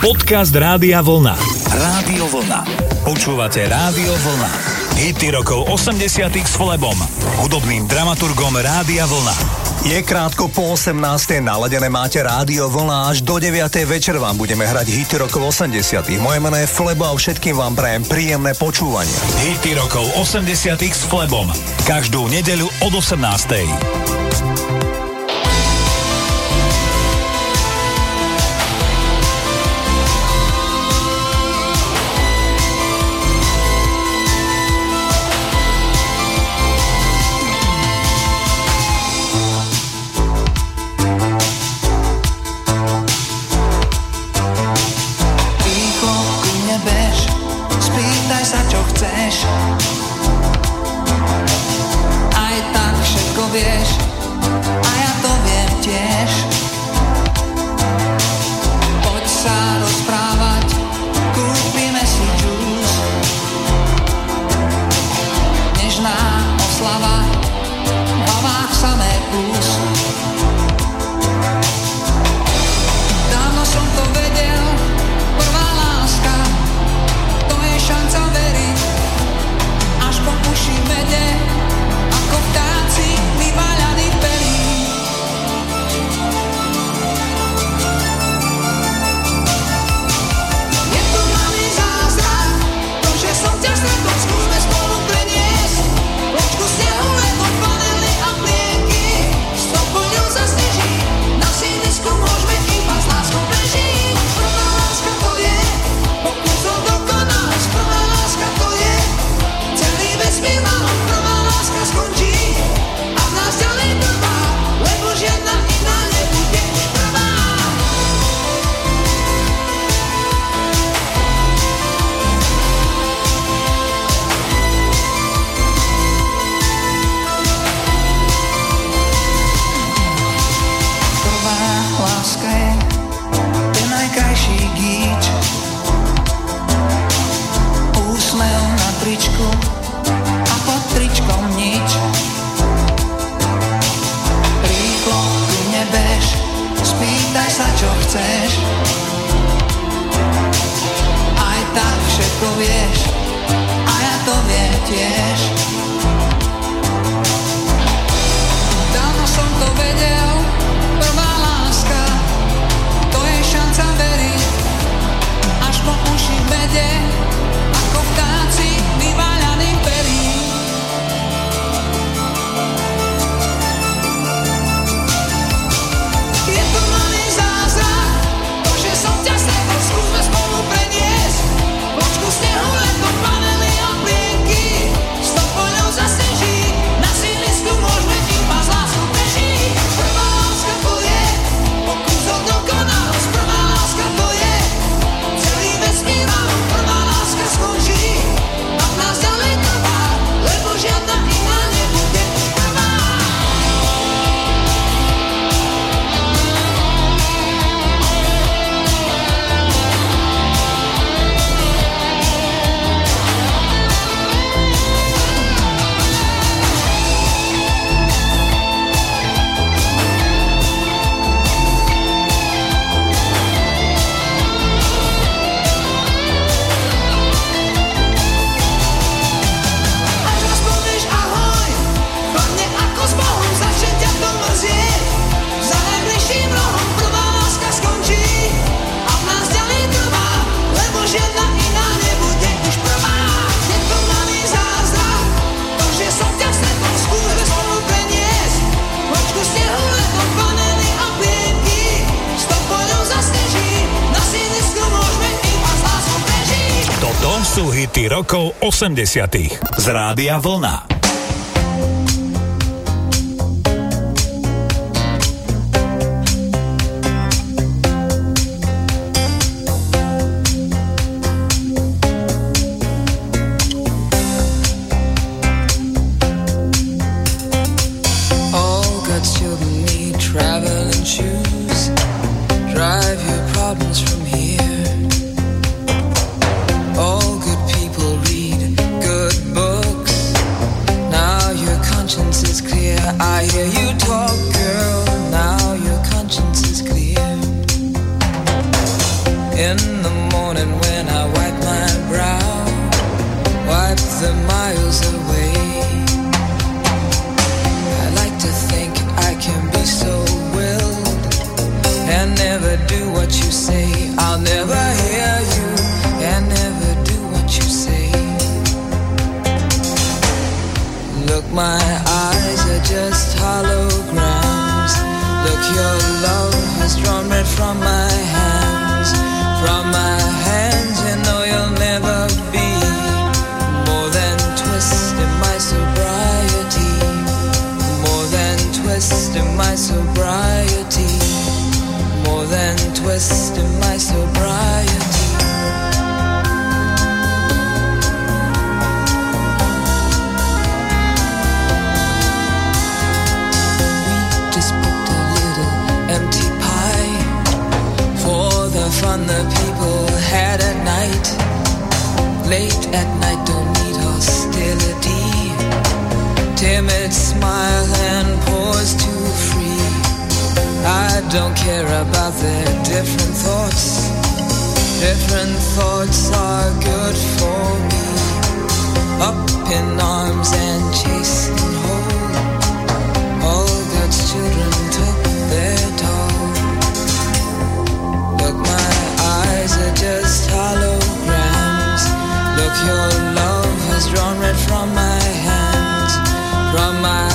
Podcast Rádia Vlna. Rádio Vlna. Počúvate Rádio Vlna. Hity rokov 80 s Flebom, hudobným dramaturgom Rádia Vlna. Je krátko po 18. naladené máte rádio vlna až do 9. večer vám budeme hrať hity rokov 80. Moje meno je Flebo a všetkým vám prajem príjemné počúvanie. Hity rokov 80 s Flebom. Každú nedeľu od 18. 80. z Rádia Vlna. from my Late at night, don't need hostility. Timid smile and pause to free. I don't care about their different thoughts. Different thoughts are good for me. Up in arms and chasing home. of your love has drawn red from my hands, from my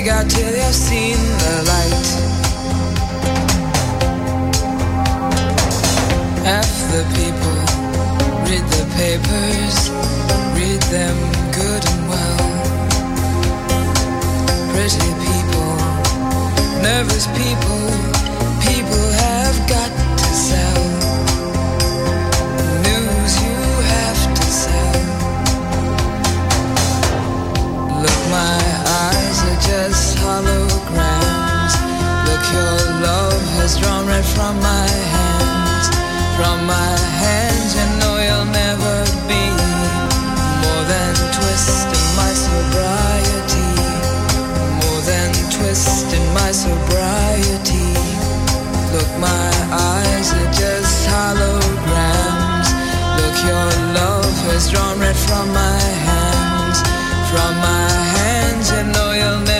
Take out till you've seen the light. F the people, read the papers, read them good and well. Pretty people, nervous people, people have. your love has drawn right from my hands, from my hands. You know you'll never be more than twisting my sobriety, more than twisting my sobriety. Look, my eyes are just holograms. Look, your love has drawn right from my hands, from my hands. You know you'll never.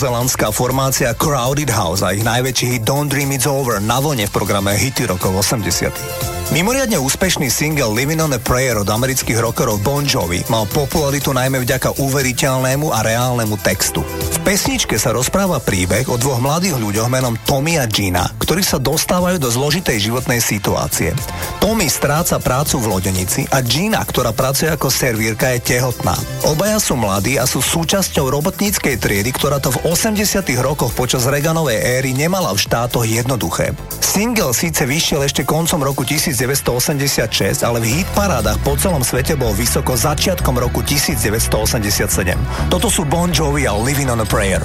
Novozelandská formácia Crowded House a ich najväčší hit Don't Dream It's Over na vlne v programe Hity rokov 80. Mimoriadne úspešný single Living on a Prayer od amerických rockerov Bon Jovi mal popularitu najmä vďaka uveriteľnému a reálnemu textu. V pesničke sa rozpráva príbeh o dvoch mladých ľuďoch menom Tommy a Gina, ktorí sa dostávajú do zložitej životnej situácie. Tommy stráca prácu v lodenici a Gina, ktorá pracuje ako servírka, je tehotná. Obaja sú mladí a sú súčasťou robotníckej triedy, ktorá to v 80 rokoch počas Reaganovej éry nemala v štátoch jednoduché. Single síce vyšiel ešte koncom roku 1000 1986, ale v hitparádach po celom svete bol vysoko začiatkom roku 1987. Toto sú Bon Jovi a Living on a Prayer.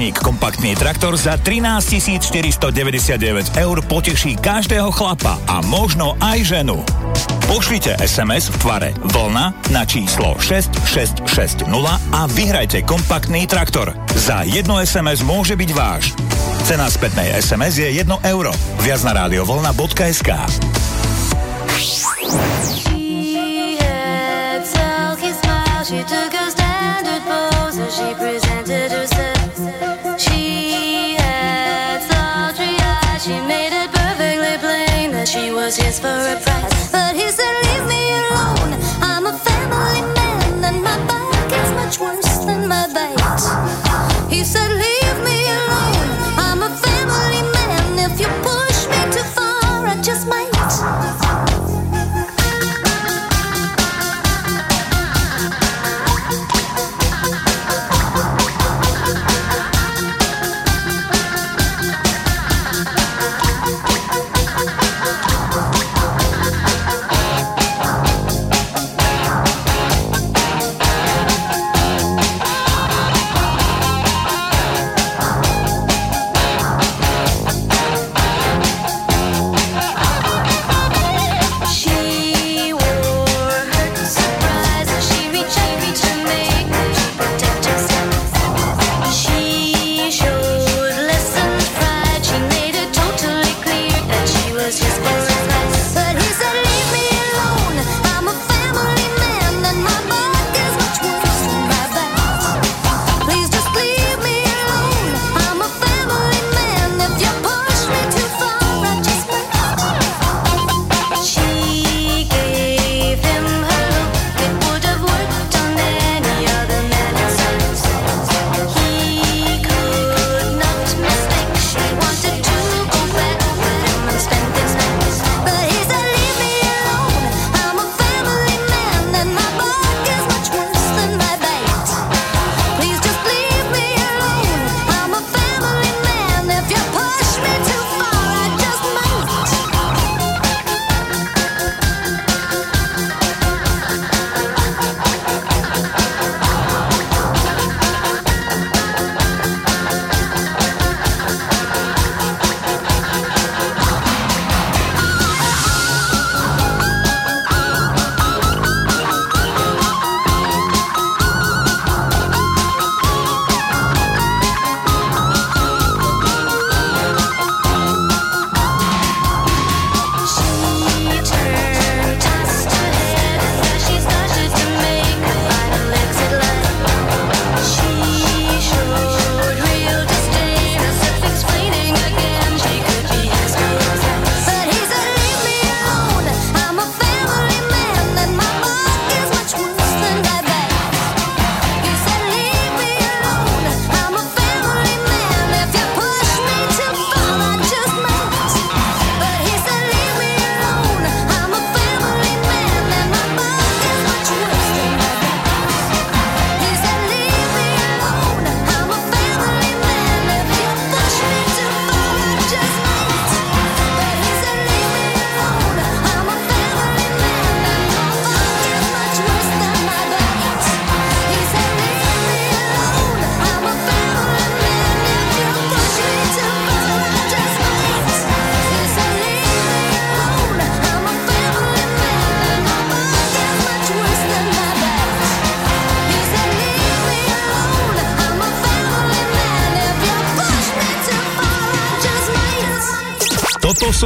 ročník kompaktný traktor za 13 499 eur poteší každého chlapa a možno aj ženu. Pošlite SMS v tvare Vlna na číslo 6660 a vyhrajte kompaktný traktor. Za jedno SMS môže byť váš. Cena spätnej SMS je 1 euro. Viac na rádiovolna.sk She had silk, smile, she took a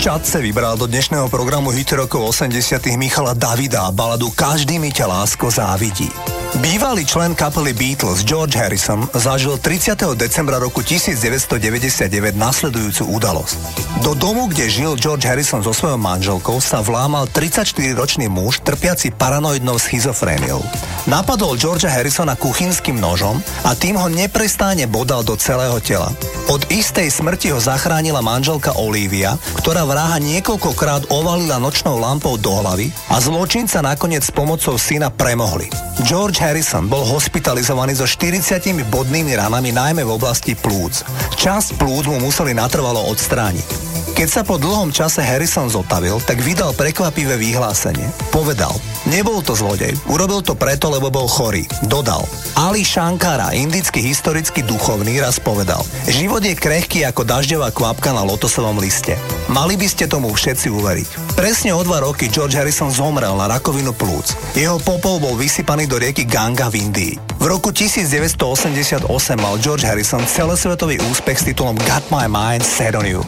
Z Čadce vybral do dnešného programu hity rokov 80 Michala Davida a baladu Každý mi ťa lásko závidí. Bývalý člen kapely Beatles George Harrison zažil 30. decembra roku 1999 nasledujúcu udalosť. Do domu, kde žil George Harrison so svojou manželkou, sa vlámal 34-ročný muž trpiaci paranoidnou schizofréniou. Napadol Georgea Harrisona kuchynským nožom a tým ho neprestáne bodal do celého tela. Od istej smrti ho zachránila manželka Olivia, ktorá vraha niekoľkokrát ovalila nočnou lampou do hlavy a zločinca nakoniec s pomocou syna premohli. George Harrison bol hospitalizovaný so 40 bodnými ranami najmä v oblasti plúc. Časť plúc mu museli natrvalo odstrániť. Keď sa po dlhom čase Harrison zotavil, tak vydal prekvapivé vyhlásenie. Povedal, nebol to zlodej, urobil to preto, lebo bol chorý. Dodal, Ali Shankara, indický historický duchovný, raz povedal, život je krehký ako dažďová kvapka na lotosovom liste. Mali by ste tomu všetci uveriť. Presne o dva roky George Harrison zomrel na rakovinu plúc. Jeho popol bol vysypaný do rieky Ganga v Indii. V roku 1988 mal George Harrison celosvetový úspech s titulom Got My Mind Set On You.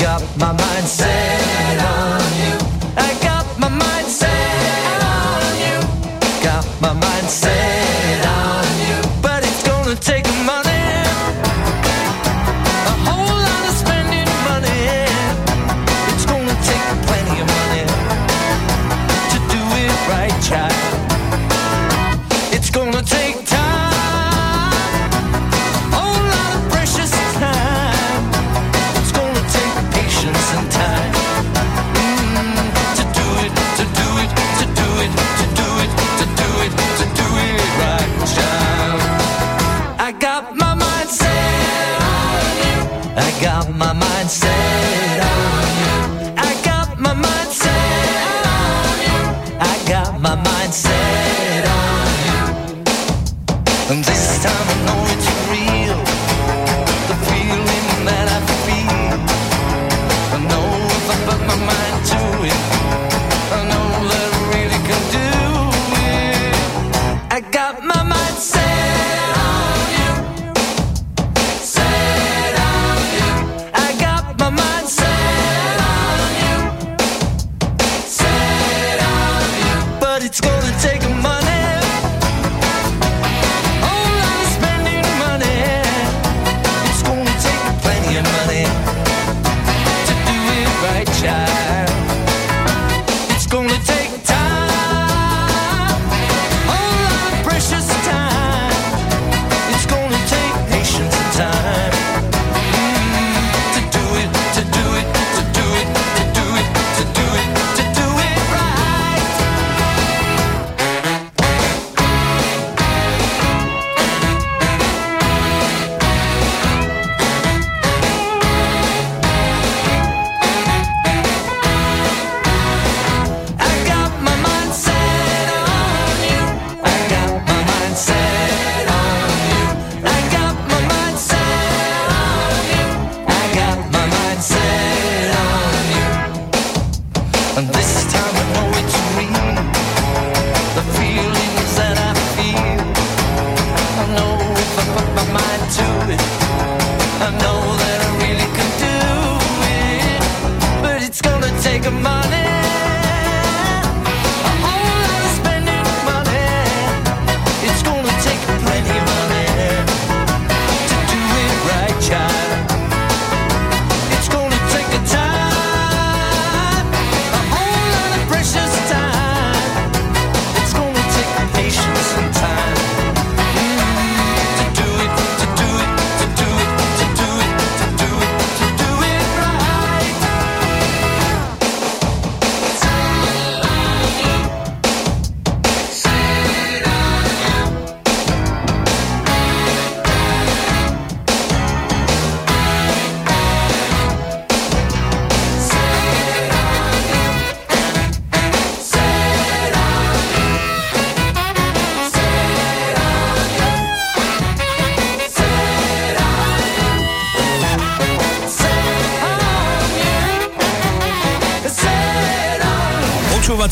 Got my mind set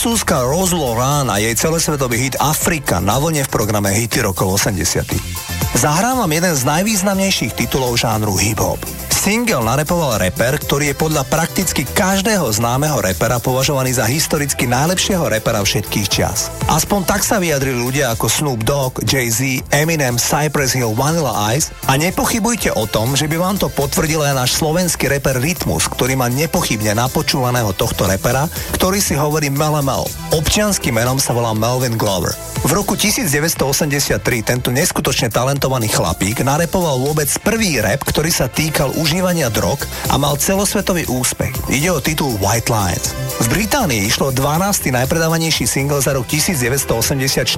Francúzska Rose Lauren a jej celosvetový hit Afrika na vlne v programe Hity rokov 80. Zahrám jeden z najvýznamnejších titulov žánru hip-hop. Single narepoval reper, ktorý je podľa prakticky každého známeho repera považovaný za historicky najlepšieho repera všetkých čias. Aspoň tak sa vyjadrili ľudia ako Snoop Dogg, Jay-Z, Eminem, Cypress Hill, Vanilla Ice a nepochybujte o tom, že by vám to potvrdil aj náš slovenský reper Rytmus, ktorý má nepochybne napočúvaného tohto repera, ktorý si hovorí Mel Mel. Občianským menom sa volá Melvin Glover. V roku 1983 tento neskutočne talentovaný chlapík narepoval vôbec prvý rap, ktorý sa týkal užívania drog a mal celosvetový úspech. Ide o titul White Lines. V Británii išlo 12. najpredávanejší single za rok 1984,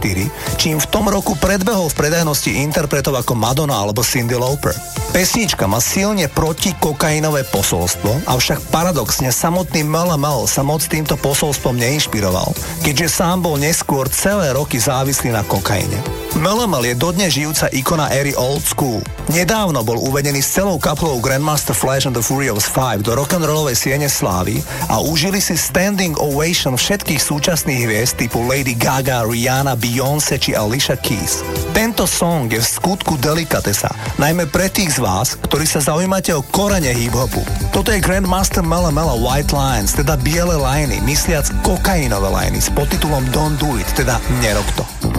čím v tom roku predbehol v predajnosti interpretov ako Madonna alebo Cindy Lauper. Pesnička má silne protikokainové posolstvo, avšak paradoxne samotný Mel sa moc týmto posolstvom neinšpiroval, keďže sám bol neskôr celé roky závislý na kokaine. Mel Mel je dodnes žijúca ikona éry Old School. Nedávno bol uvedený s celou kapelou Grandmaster Flash and the Furious 5 do rock'n'rollovej siene slávy a užili si standing ovation všetkých súčasných hviezd typu Lady Gaga, Rihanna, Beyoncé či Alicia Keys. Tento song je v skutku delikatesa, najmä pre tých z vás, ktorí sa zaujímate o korene hip-hopu. Toto je Grandmaster Mela Mela White Lines, teda biele lajny, mysliac kokainové lajny s podtitulom Don't Do It, teda nerob to.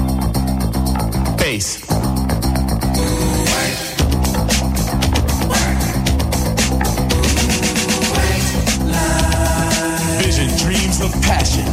Bass. Vision, dreams of passion.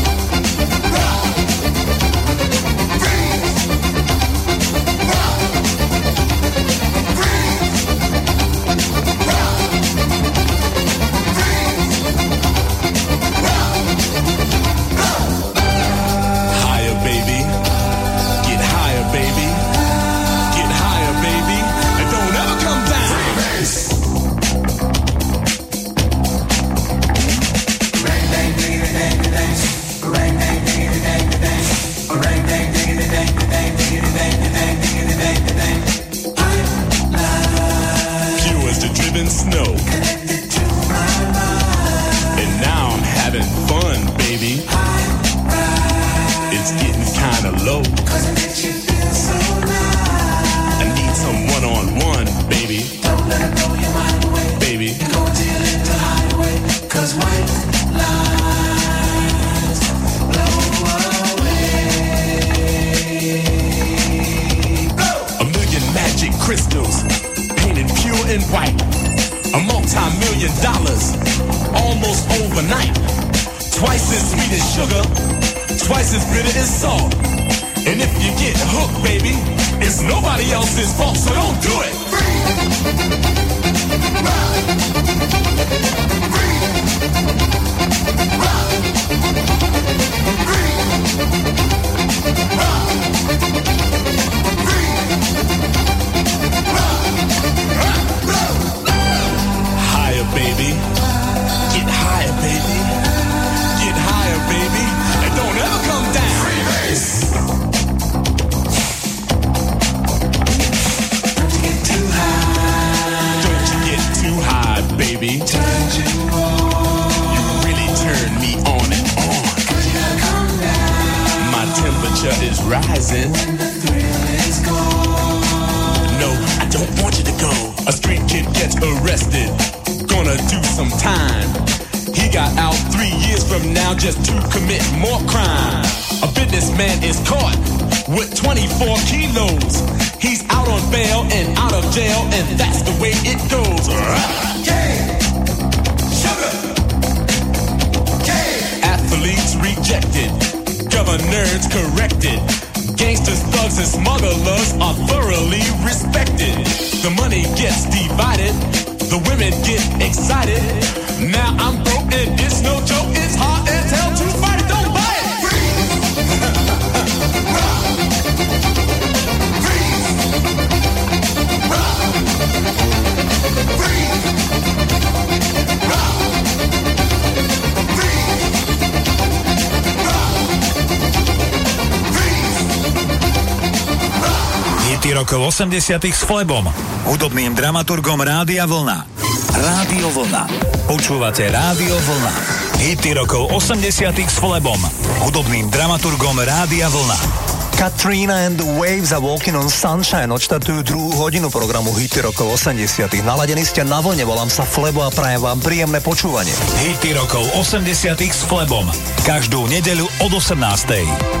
80 s Flebom, hudobným dramaturgom Rádia Vlna. Rádio Vlna. Počúvate Rádio Vlna. Hity rokov 80 s Flebom, hudobným dramaturgom Rádia Vlna. Katrina and the Waves a Walking on Sunshine odštartujú druhú hodinu programu Hity rokov 80. Naladení ste na vlne, volám sa Flebo a prajem vám príjemné počúvanie. Hity rokov 80. s Flebom. Každú nedeľu od 18.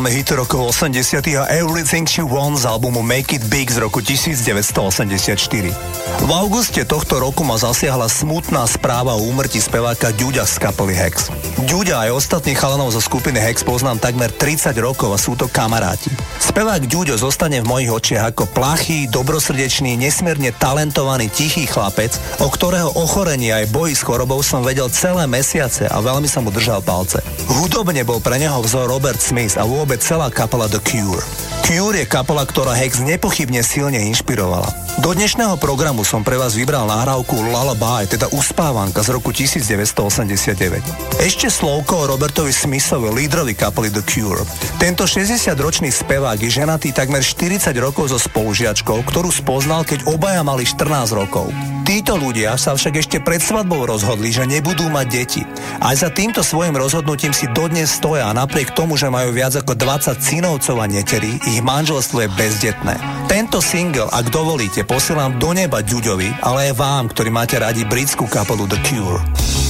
Vlne v programe Hit rokov 80 a Everything She Wants z albumu Make It Big z roku 1984. V auguste tohto roku ma zasiahla smutná správa o úmrtí speváka Ďuďa z kapely Hex. Ďuďa aj ostatných chalanov zo skupiny Hex poznám takmer 30 rokov a sú to kamaráti. Spevák Ďuďo zostane v mojich očiach ako plachý, dobrosrdečný, nesmierne talentovaný, tichý chlapec, o ktorého ochorení aj boji s chorobou som vedel celé mesiace a veľmi som mu držal palce. Hudobne bol pre neho vzor Robert Smith a vôbec celá kapela The Cure. Cure je kapela, ktorá Hex nepochybne silne inšpirovala. Do dnešného programu som pre vás vybral nahrávku Lullaby, teda uspávanka z roku 1989. Ešte slovko o Robertovi Smithovi, lídrovi kapely The Cure. Tento 60-ročný spevák je ženatý takmer 40 rokov so spolužiačkou, ktorú spoznal, keď obaja mali 14 rokov. Títo ľudia sa však ešte pred svadbou rozhodli, že nebudú mať deti. Aj za týmto svojim rozhodnutím si dodnes stoja a napriek tomu, že majú viac ako 20 synovcov a neterí, ich manželstvo je bezdetné. Tento single, ak dovolíte, posielam do neba Ďuďovi, ale aj vám, ktorí máte radi britskú kapelu The Cure.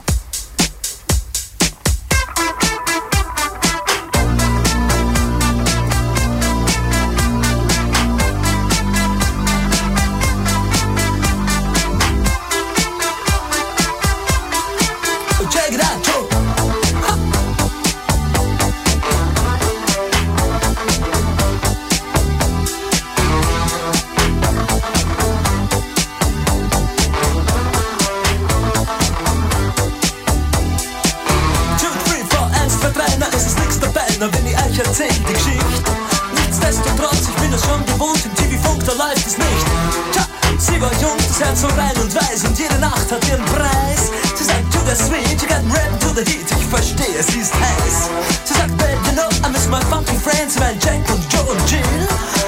Unterschied, ich verstehe, sie ist heiß. Sie sagt, babe, you know, I miss my fucking friends, mein Jack und Joe und Jill.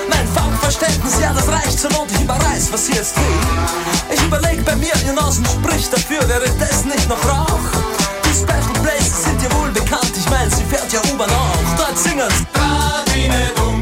Mein Funkverständnis, ja, das reicht zur Not, ich überreiß, was sie jetzt will. Ich überleg bei mir, ihr Nasen spricht dafür, wäre das nicht noch Rauch? Die Special Places sind ihr wohl bekannt, ich mein, sie fährt ja U-Bahn auch, dort singen's. Radine, du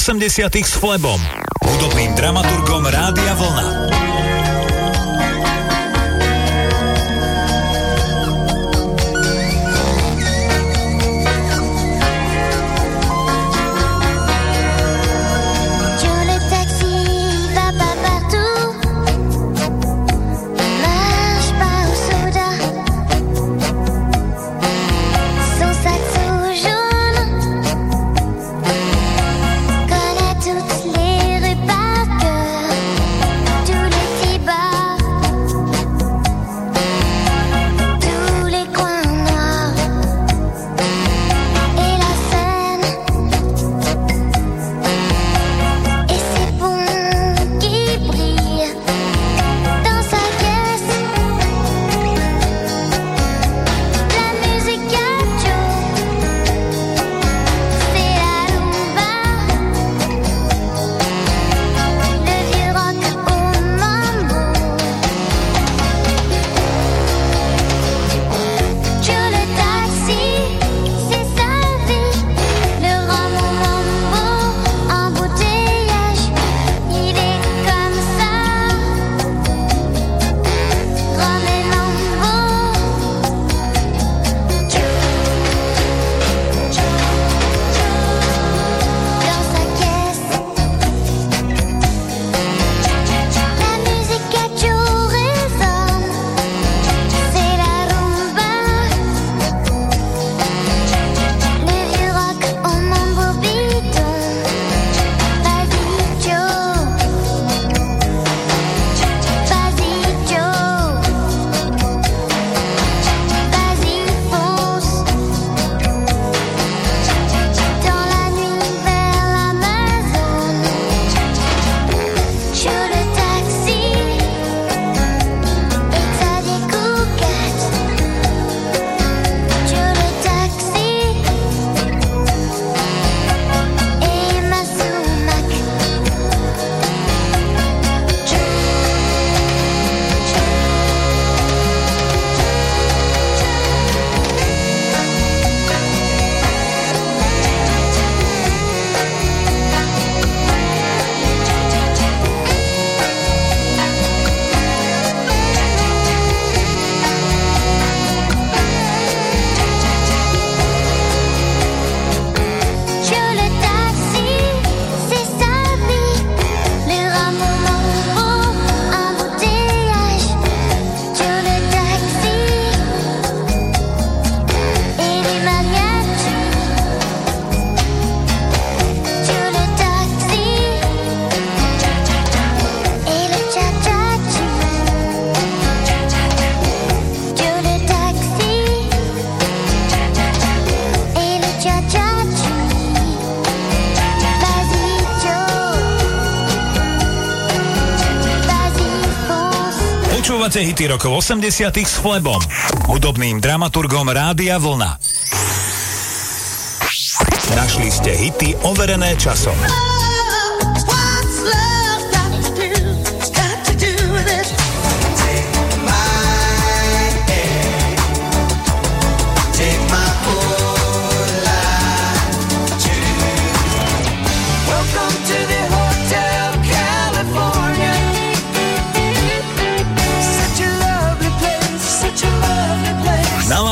80 s Flebom, hudobným dramaturgom najväčšie hity rokov 80 s Flebom, hudobným dramaturgom Rádia Vlna. Našli ste hity overené časom.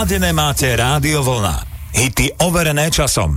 Naladené máte Rádio Vlna. Hity overené časom.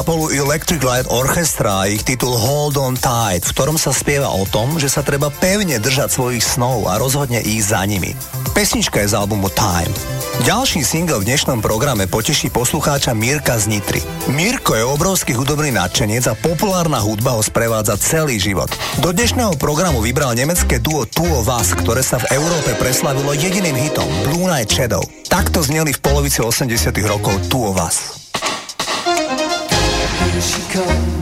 kapolu Electric Light Orchestra a ich titul Hold on Tight, v ktorom sa spieva o tom, že sa treba pevne držať svojich snov a rozhodne ísť za nimi. Pesnička je z albumu Time. Ďalší single v dnešnom programe poteší poslucháča Mirka z Nitry. Mirko je obrovský hudobný nadšenec a populárna hudba ho sprevádza celý život. Do dnešného programu vybral nemecké duo Tuo Vas, ktoré sa v Európe preslavilo jediným hitom Blue Night Shadow. Takto zneli v polovici 80 rokov Tuo Vas. time.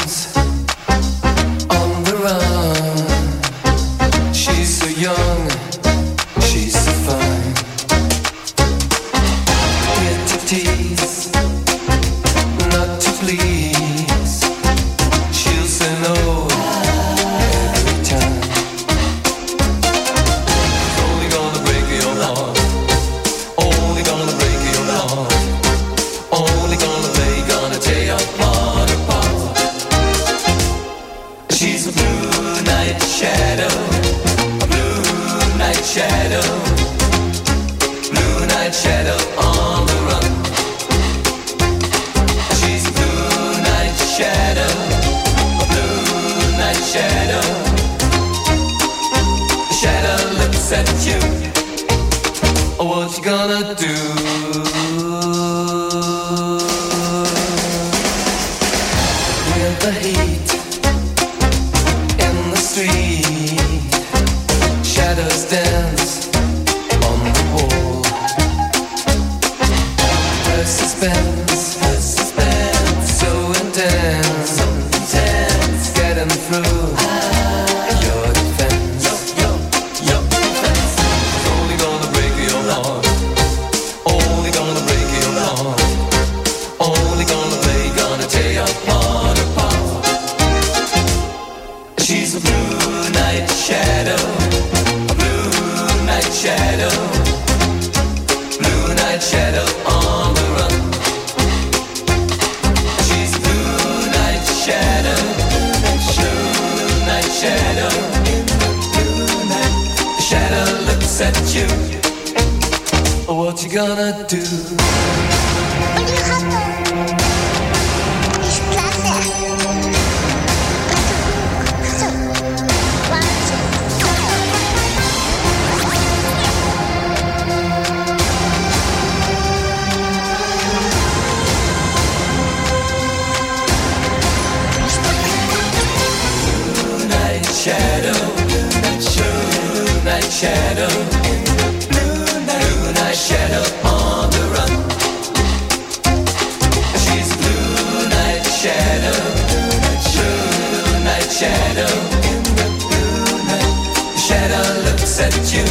looks at you,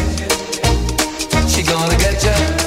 she gonna get you.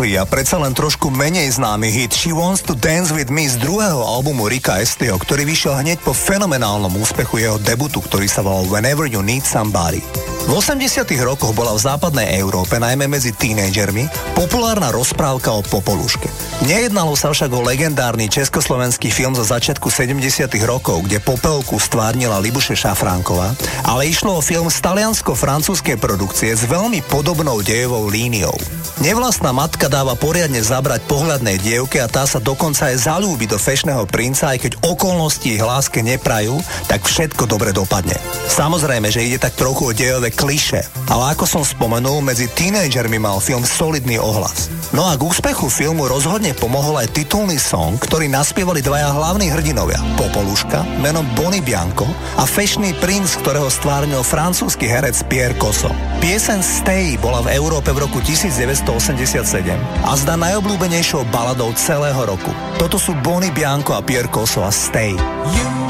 Astley a predsa len trošku menej známy hit She Wants to Dance With Me z druhého albumu Ricka Astleyho, ktorý vyšiel hneď po fenomenálnom úspechu jeho debutu, ktorý sa volal Whenever You Need Somebody. V 80 rokoch bola v západnej Európe, najmä medzi tínedžermi, populárna rozprávka o Popoluške. Nejednalo sa však o legendárny československý film zo začiatku 70 rokov, kde Popelku stvárnila Libuše Šafránková, ale išlo o film z taliansko-francúzskej produkcie s veľmi podobnou dejovou líniou. Nevlastná matka dáva poriadne zabrať pohľadnej dievke a tá sa dokonca aj zalúbi do fešného princa, aj keď okolnosti ich láske neprajú, tak všetko dobre dopadne. Samozrejme, že ide tak trochu o dejové kliše, ale ako som spomenul, medzi tínejdžermi mal film solidný ohlas. No a k úspechu filmu rozhodne pomohol aj titulný song, ktorý naspievali dvaja hlavní hrdinovia, Popoluška, menom Bonnie Bianco a fešný princ, ktorého stvárnil francúzsky herec Pierre Cosso. Piesen Stay bola v Európe v roku 1987 a zdá najobľúbenejšou baladou celého roku. Toto sú Bonnie Bianco a Pierre Cosso a Stay. are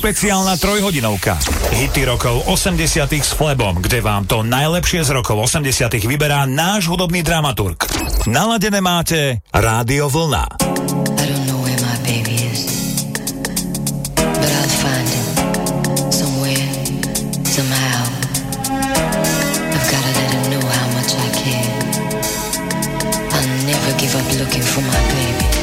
špeciálna trojhodinovka. Hity rokov 80 s Flebom, kde vám to najlepšie z rokov 80 vyberá náš hudobný dramaturg. Naladené máte Rádio Vlna. looking for my baby.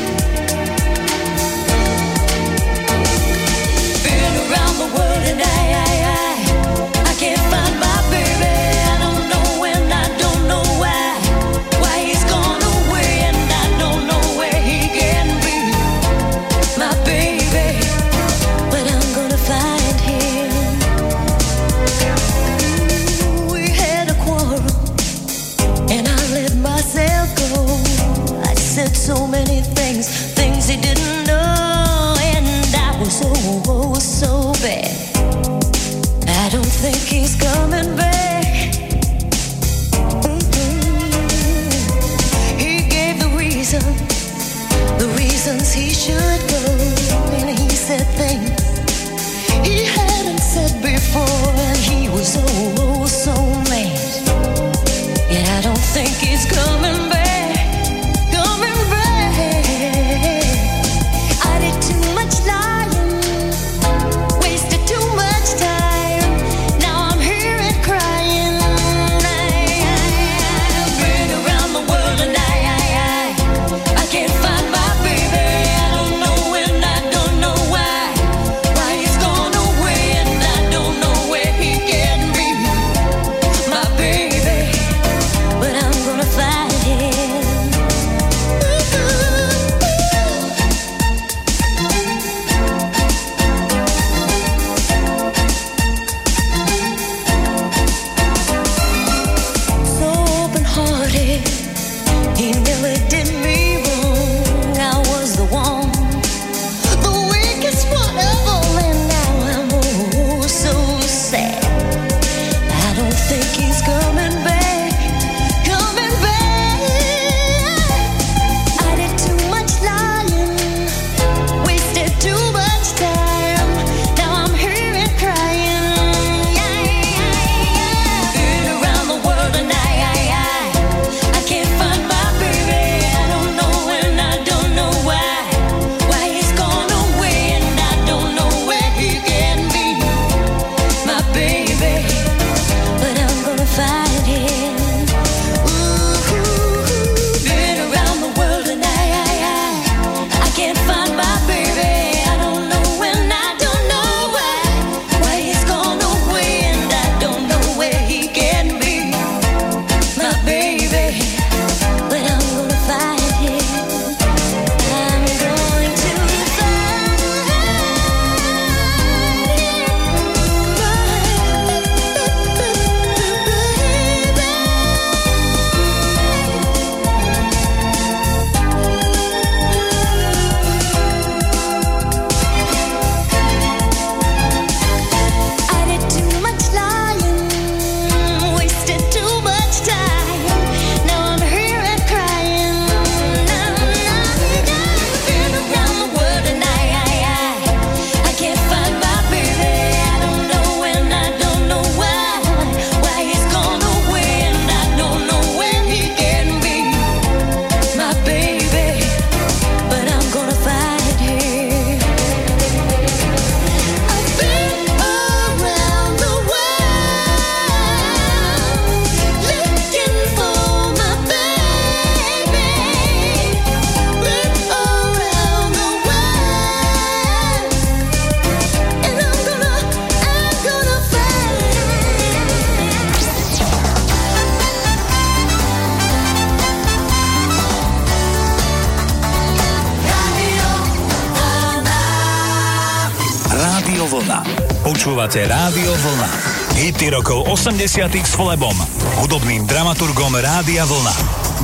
hity rokov 80 s Flebom, hudobným dramaturgom Rádia Vlna.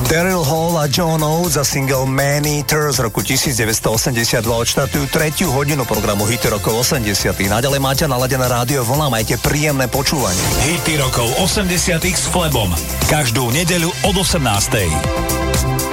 Daryl Hall a John Oates za single Man Eater z roku 1982 odštartujú tretiu hodinu programu Hity rokov 80 Naďalej máte naladené rádio Vlna, majte príjemné počúvanie. Hity rokov 80 s Flebom. Každú nedeľu od 18.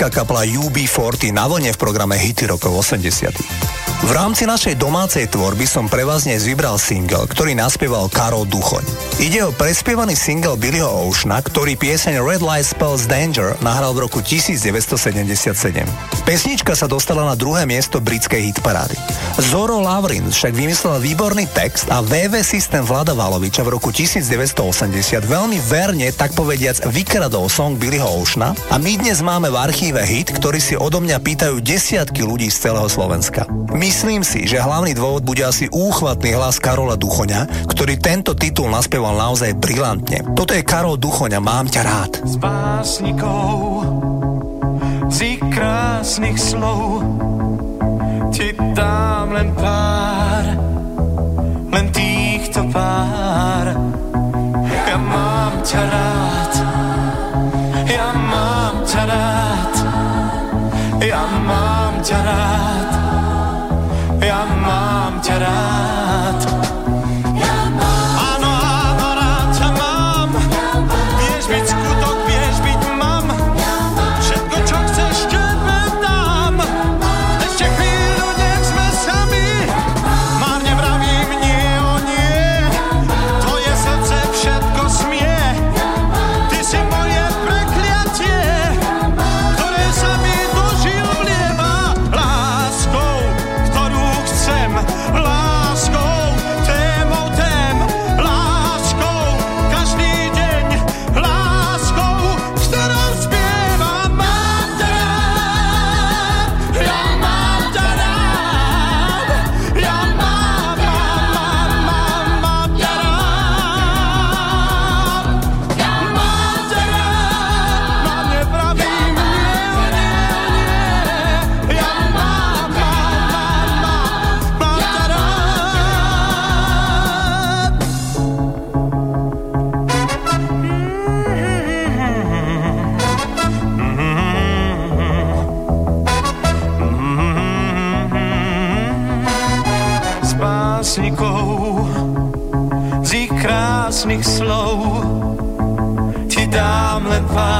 britská kapela UB40 na vlne v programe Hity rokov 80. V rámci našej domácej tvorby som pre vás dnes vybral single, ktorý naspieval Karol Duchoň. Ide o prespievaný single Billyho Oceana, ktorý pieseň Red Light Spells Danger nahral v roku 1977. Pesnička sa dostala na druhé miesto britskej hitparády. Zoro Lavrin však vymyslel výborný text a VV systém Vlada Valoviča v roku 1980 veľmi verne, tak povediac, vykradol song Billyho Oceana a my dnes máme v archíve hit, ktorý si odo mňa pýtajú desiatky ľudí z celého Slovenska. Myslím si, že hlavný dôvod bude asi úchvatný hlas Karola Duchoňa, ktorý tento titul naspieval naozaj brilantne. Toto je Karol Duchoňa, mám ťa rád. s básnikou z krásnych slov ti dám len pár, len týchto pár. Ja mám ťa rád, ja mám ťa rád, ja mám ťa rád, ja mám ťa rád. Dám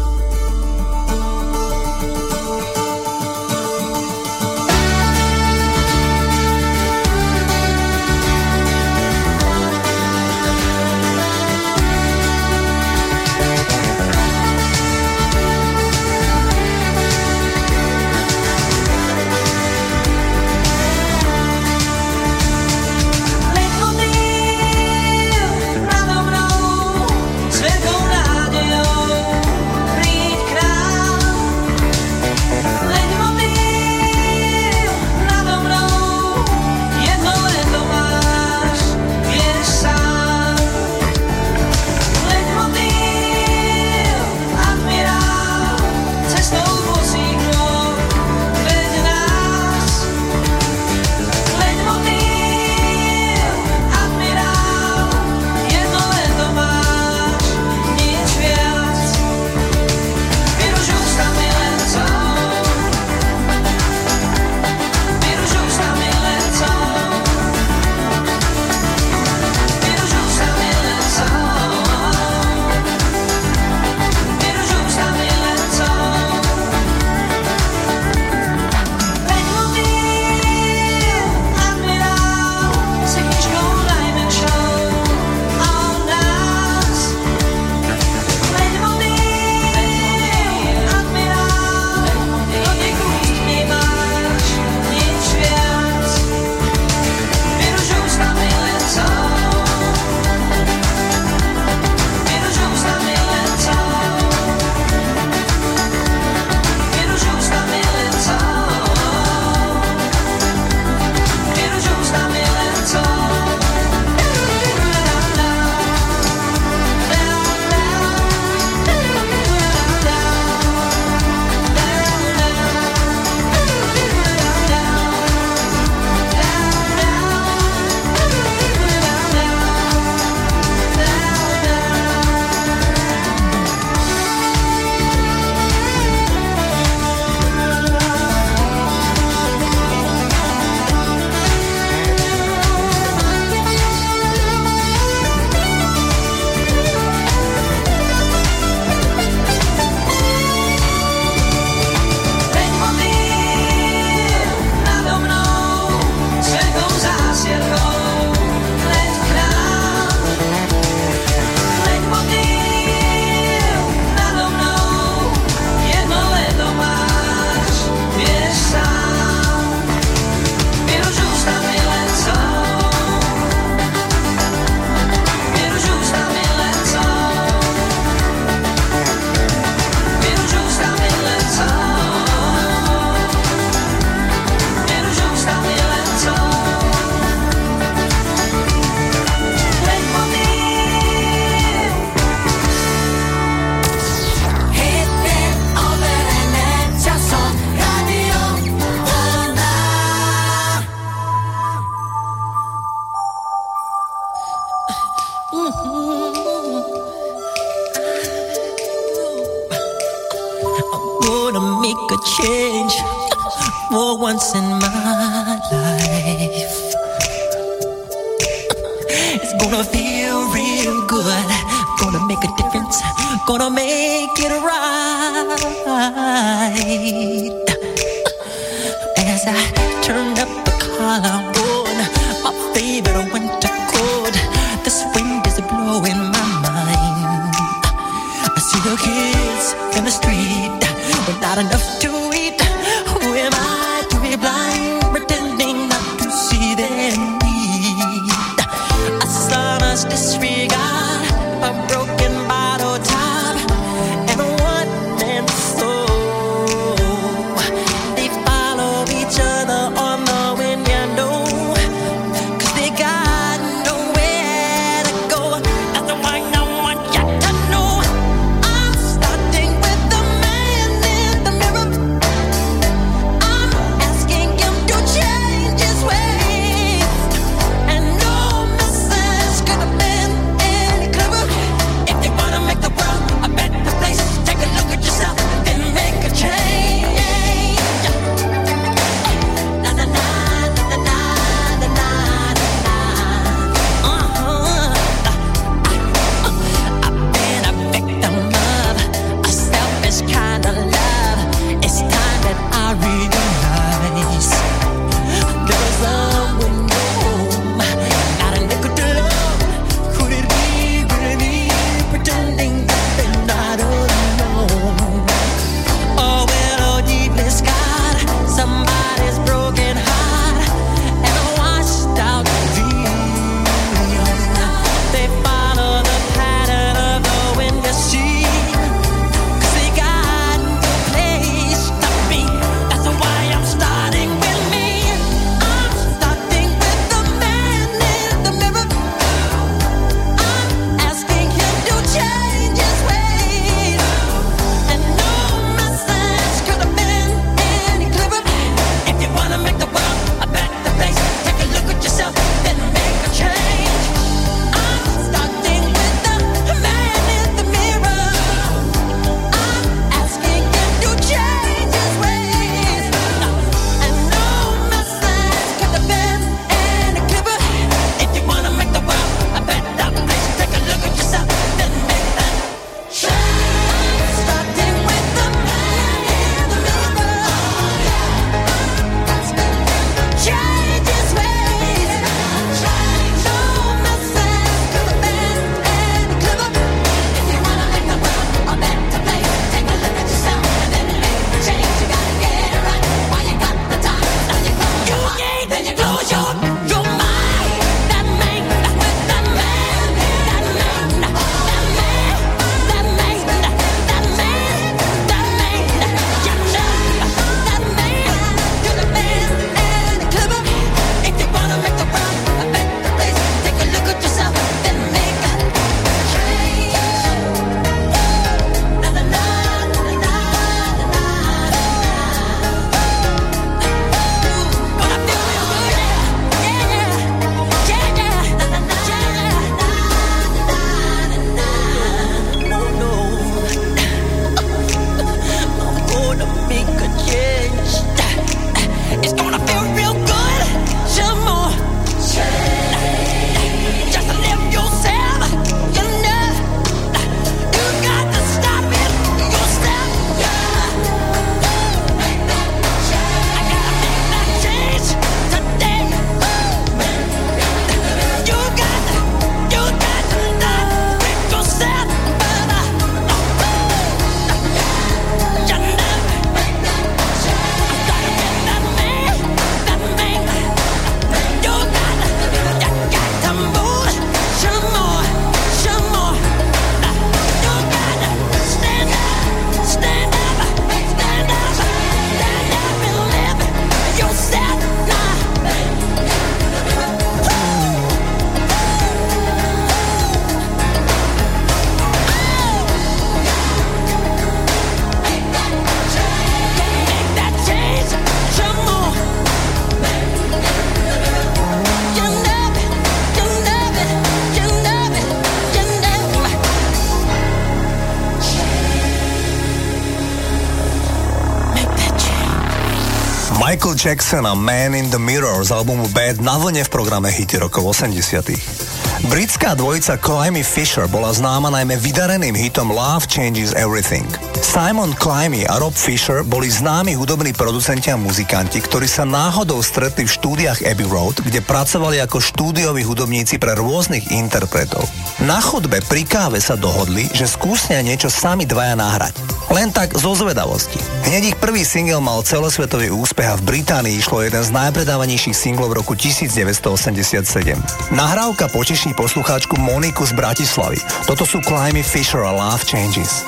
Michael Jackson a Man in the Mirror z albumu Bad na vlne v programe Hity rokov 80 Britská dvojica Climby Fisher bola známa najmä vydareným hitom Love Changes Everything. Simon Climby a Rob Fisher boli známi hudobní producenti a muzikanti, ktorí sa náhodou stretli v štúdiách Abbey Road, kde pracovali ako štúdioví hudobníci pre rôznych interpretov. Na chodbe pri káve sa dohodli, že skúsnia niečo sami dvaja nahrať. Len tak zo zvedavosti. Hneď ich prvý single mal celosvetový úspech a v Británii išlo jeden z najpredávanejších singlov v roku 1987. Nahrávka poteší poslucháčku Moniku z Bratislavy. Toto sú Climby Fisher a Love Changes.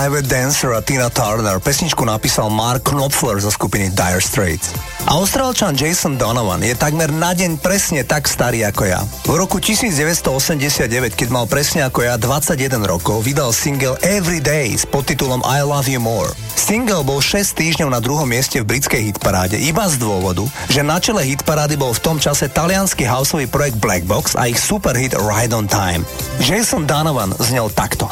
Private Dancer a Tina Turner. Pesničku napísal Mark Knopfler zo skupiny Dire Straits. Austrálčan Jason Donovan je takmer na deň presne tak starý ako ja. V roku 1989, keď mal presne ako ja 21 rokov, vydal single Every Day s podtitulom I Love You More. Single bol 6 týždňov na druhom mieste v britskej hitparáde iba z dôvodu, že na čele hitparády bol v tom čase talianský houseový projekt Blackbox a ich superhit Ride on Time. Jason Donovan znel takto.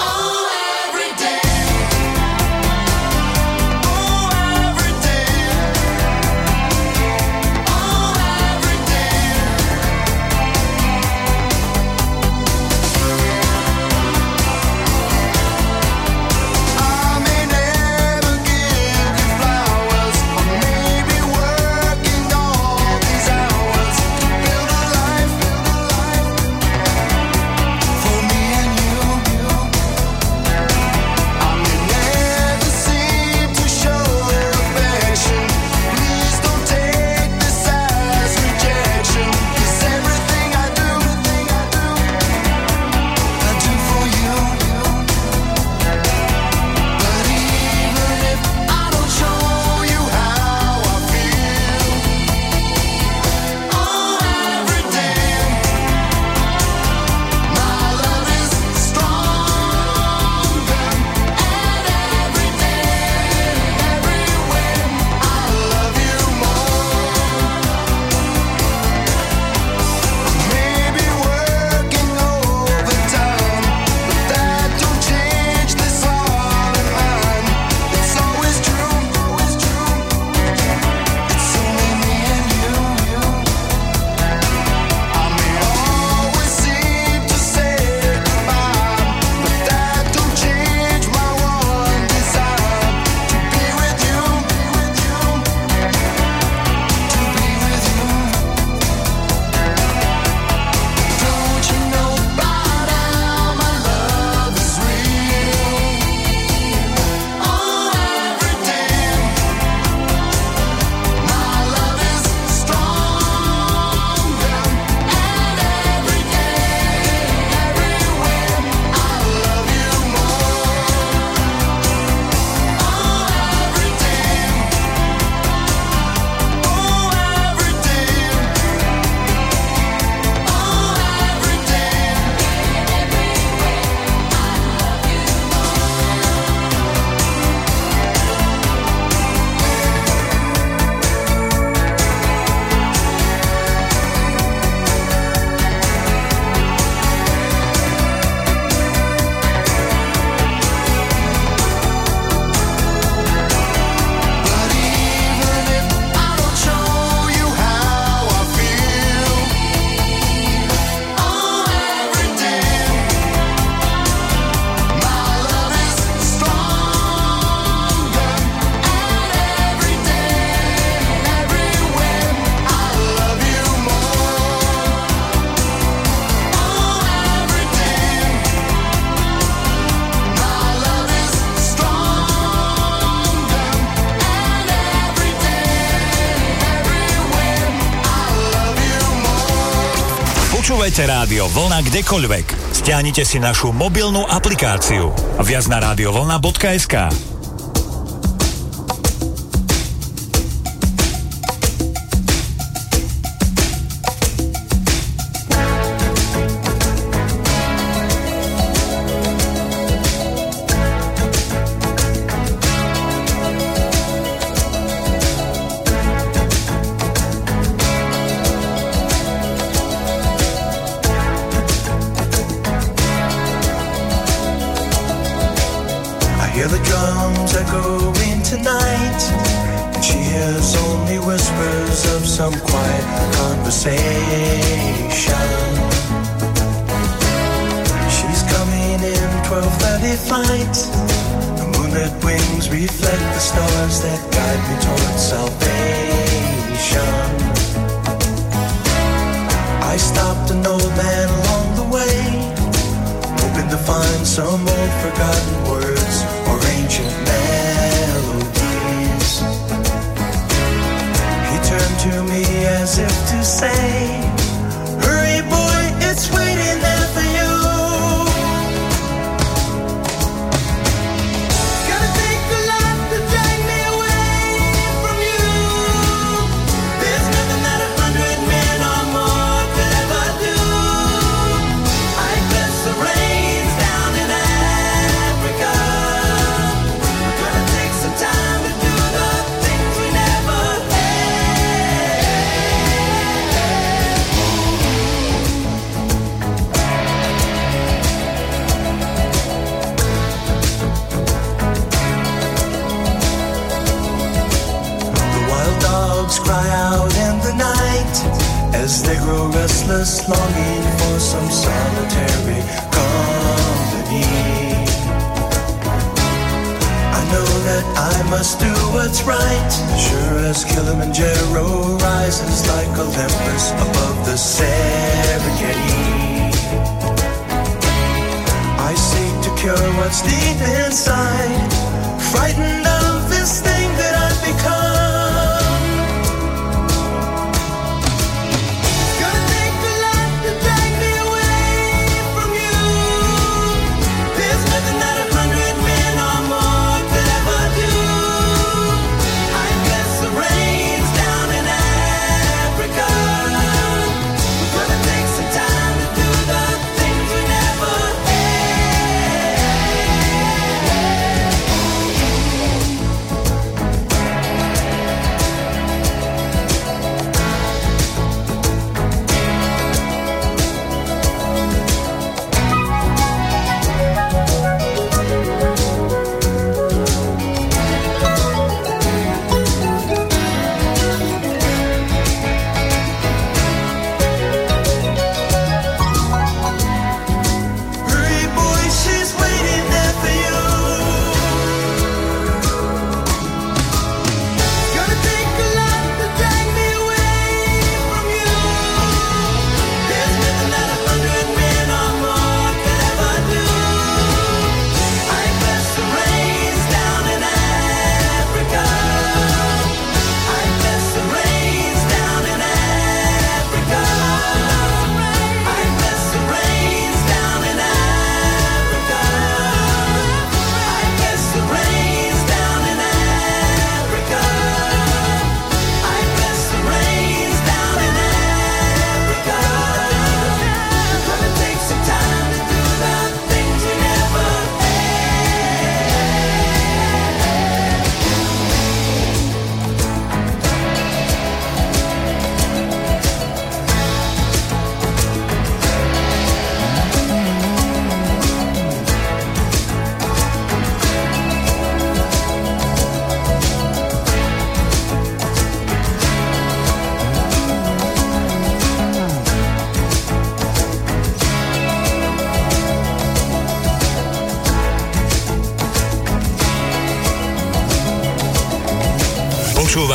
Chce rádio Vlna kdekoľvek. Stiahnite si našu mobilnú aplikáciu. Viac na radiovolna.sk